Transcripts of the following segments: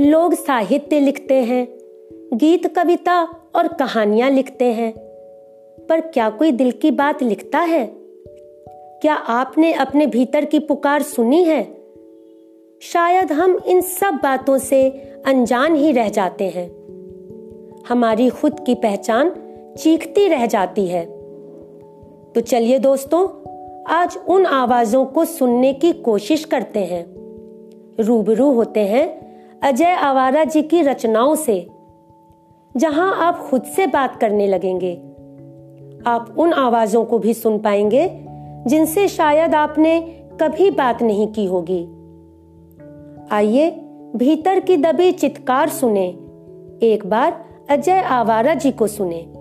लोग साहित्य लिखते हैं, गीत, कविता और कहानियाँ लिखते हैं। पर क्या कोई दिल की बात लिखता है? क्या आपने अपने भीतर की पुकार सुनी है? शायद हम इन सब बातों से अनजान ही रह जाते हैं। हमारी खुद की पहचान चीखती रह जाती है। तो चलिए दोस्तों, आज उन आवाजों को सुनने की कोशिश करते हैं। रूबरू होते हैं अजय आवारा जी की रचनाओं से, जहाँ आप खुद से बात करने लगेंगे। आप उन आवाजों को भी सुन पाएँगे, जिनसे शायद आपने कभी बात नहीं की होगी। आइए, भीतर की दबी चित्कार सुने। एक बार अजय आवारा जी को सुने।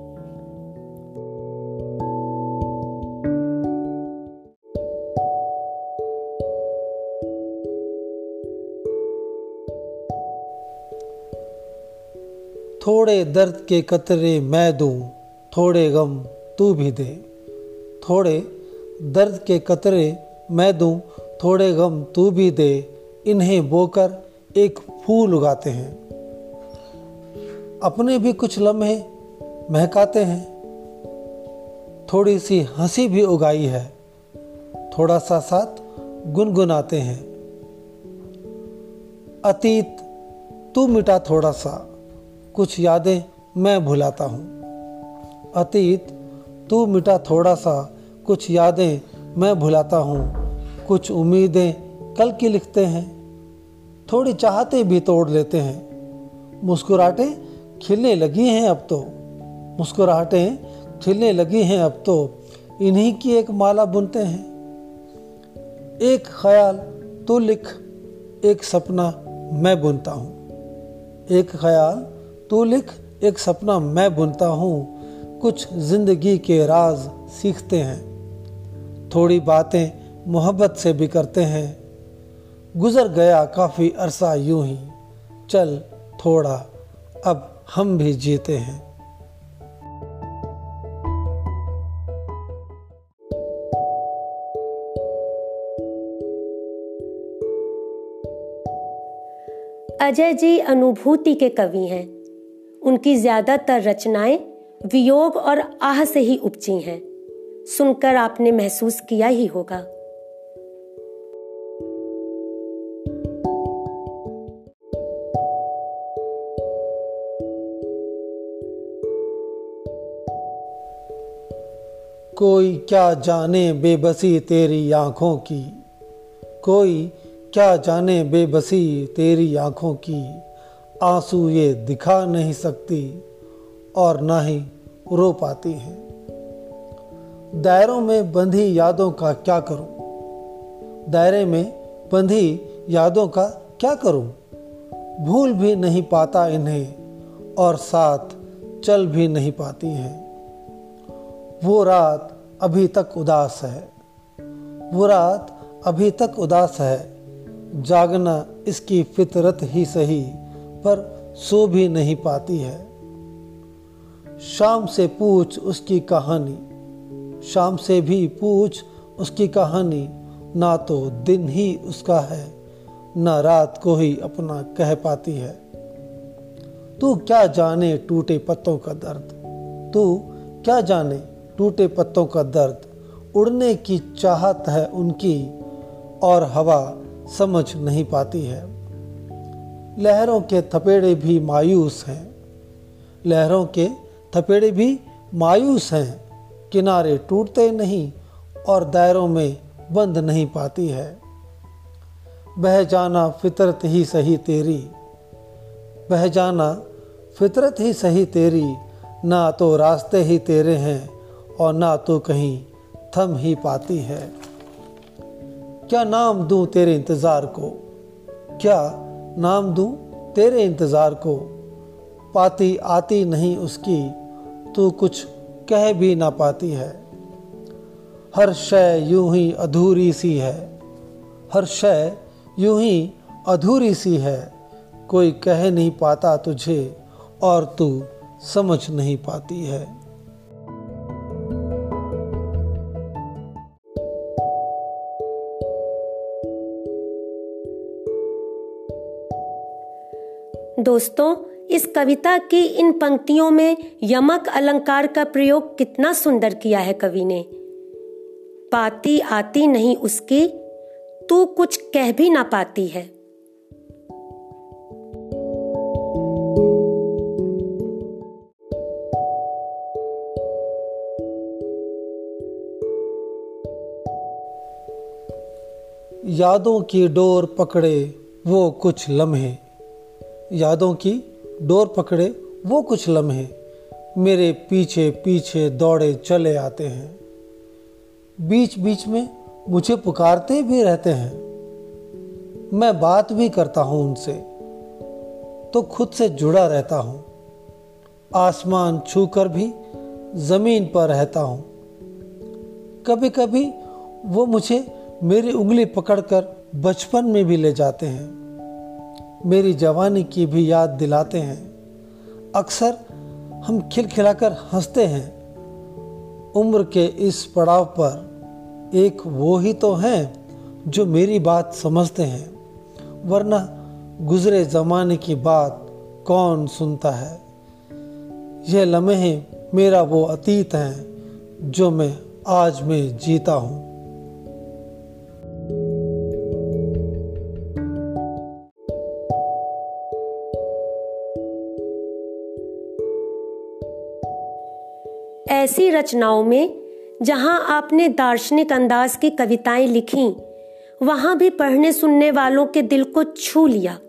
थोड़े दर्द के कतरे मैं दूँ, थोड़े गम तू भी दे। थोड़े दर्द के कतरे मैं दूँ, थोड़े गम तू भी दे। इन्हें बोकर एक फूल उगाते हैं। अपने भी कुछ लम्हे महकाते हैं। थोड़ी सी हँसी भी उगाई है। थोड़ा सा साथ गुनगुनाते हैं। अतीत, तू मिटा थोड़ा सा। कुछ यादें मैं भुलाता हूँ। अतीत, तू मिटा थोड़ा सा कुछ यादें मैं भुलाता हूँ। कुछ उम्मीदें कल की लिखते हैं, थोड़ी चाहते भी तोड़ लेते हैं। मुस्कुराहटें खिलने लगी हैं अब तो। मुस्कुराहटें खिलने लगी हैं अब तो। इन्हीं की एक माला बुनते हैं। एक ख्याल तू लिख, एक सपना मैं बुनता हूँ। एक ख्याल तू लिख, एक सपना मैं बुनता हूँ। कुछ ज़िंदगी के राज सीखते हैं। थोड़ी बातें मोहब्बत से भी करते हैं। गुजर गया काफ़ी अरसा यूँ ही। चल थोड़ा, अब हम भी जीते हैं। अजय जी अनुभूति के कवि हैं। उनकी ज़्यादातर रचनाएँ वियोग और आह से ही उपजी हैं। सुनकर आपने महसूस किया ही होगा। कोई क्या जाने बेबसी तेरी आँखों की? कोई क्या जाने बेबसी तेरी आँखों की? आँसू ये दिखा नहीं सकती और ना ही रो पाती हैं। दायरों में बंधी यादों का क्या करूँ? दायरे में बंधी यादों का क्या करूँ? भूल भी नहीं पाता इन्हें और साथ चल भी नहीं पाती हैं। वो रात अभी तक उदास है। वो रात अभी तक उदास है। जागना इसकी फितरत ही सही पर सो भी नहीं पाती है। शाम से पूछ उसकी कहानी। शाम से भी पूछ उसकी कहानी। ना तो दिन ही उसका है, ना रात को ही अपना कह पाती है। तू क्या जाने टूटे पत्तों का दर्द? तू क्या जाने टूटे पत्तों का दर्द? उड़ने की चाहत है उनकी और हवा समझ नहीं पाती है। लहरों के थपेड़े भी मायूस हैं। लहरों के थपेड़े भी मायूस हैं। किनारे टूटते नहीं और दायरों में बंद नहीं पाती है। बह जाना फितरत ही सही तेरी। बह जाना फितरत ही सही तेरी। ना तो रास्ते ही तेरे हैं और ना तो कहीं थम ही पाती है। क्या नाम दूँ तेरे इंतज़ार को? क्या नाम दूँ, तेरे इंतज़ार को पाती आती नहीं उसकी, तू कुछ कह भी ना पाती है। हर शय यूँ ही अधूरी सी है, हर शय यूँ ही अधूरी सी है, कोई कह नहीं पाता तुझे और तू समझ नहीं पाती है। दोस्तों, इस कविता की इन पंक्तियों में यमक अलंकार का प्रयोग कितना सुंदर किया है कवि ने। पाती आती नहीं उसकी, तू कुछ कह भी ना पाती है। यादों की डोर पकड़े वो कुछ लम्हे। यादों की डोर पकड़े, वो कुछ लम्हे मेरे पीछे पीछे दौड़े चले आते हैं। बीच बीच में मुझे पुकारते भी रहते हैं। मैं बात भी करता हूँ उनसे तो खुद से जुड़ा रहता हूँ। आसमान छूकर भी ज़मीन पर रहता हूँ। कभी कभी वो मुझे मेरी उंगली पकड़कर बचपन में भी ले जाते हैं। मेरी जवानी की भी याद दिलाते हैं। अक्सर हम खिलखिलाकर हँसते हैं। उम्र के इस पड़ाव पर एक वो ही तो हैं जो मेरी बात समझते हैं। वरना गुजरे ज़माने की बात कौन सुनता है? यह लम्हे मेरा वो अतीत है जो मैं आज में जीता हूँ। ऐसी रचनाओं में, जहाँ आपने दार्शनिक अंदाज की कविताएँ लिखी, वहाँ भी पढ़ने सुनने वालों के दिल को छू लिया।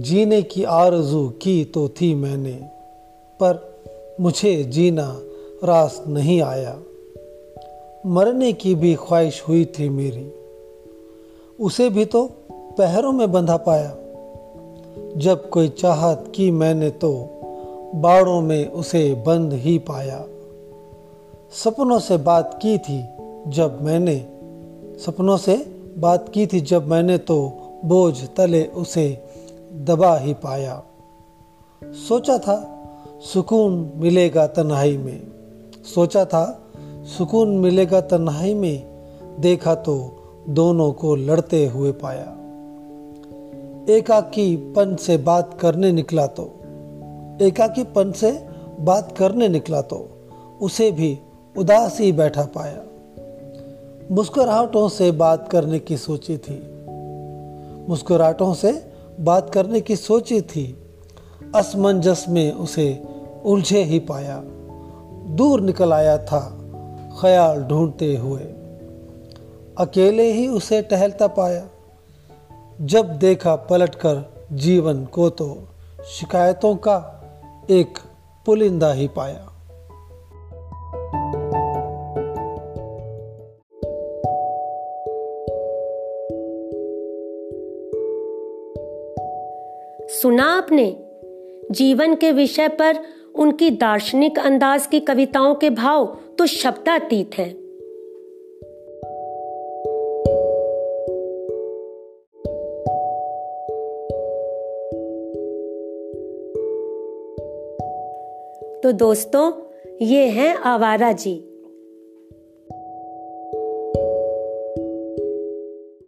जीने की आरज़ू की तो थी मैंने, पर मुझे जीना रास नहीं आया। मरने की भी ख्वाहिश हुई थी मेरी। उसे भी तो पैरों में बंधा पाया। जब कोई चाहत की मैंने तो बाड़ों में उसे बंद ही पाया। सपनों से बात की थी जब मैंने, सपनों से बात की थी जब मैंने तो बोझ तले उसे दबा ही पाया। सोचा था सुकून मिलेगा तन्हाई में। सोचा था सुकून मिलेगा तन्हाई में, देखा तो दोनों को लड़ते हुए पाया। एकाकी पन से बात करने निकला तो एकाकी पन से बात करने निकला तो उसे भी उदास ही बैठा पाया। मुस्कुराहटों से बात करने की सोची थी। मुस्कुराहटों से बात करने की सोची थी। असमंजस में उसे उलझे ही पाया। दूर निकल आया था। ख्याल ढूंढते हुए। अकेले ही उसे टहलता पाया। जब देखा पलटकर जीवन को तो शिकायतों का एक पुलिंदा ही पाया। सुना आपने? जीवन के विषय पर उनकी दार्शनिक अंदाज की कविताओं के भाव तो शब्दातीत हैं। तो दोस्तों, ये हैं आवारा जी।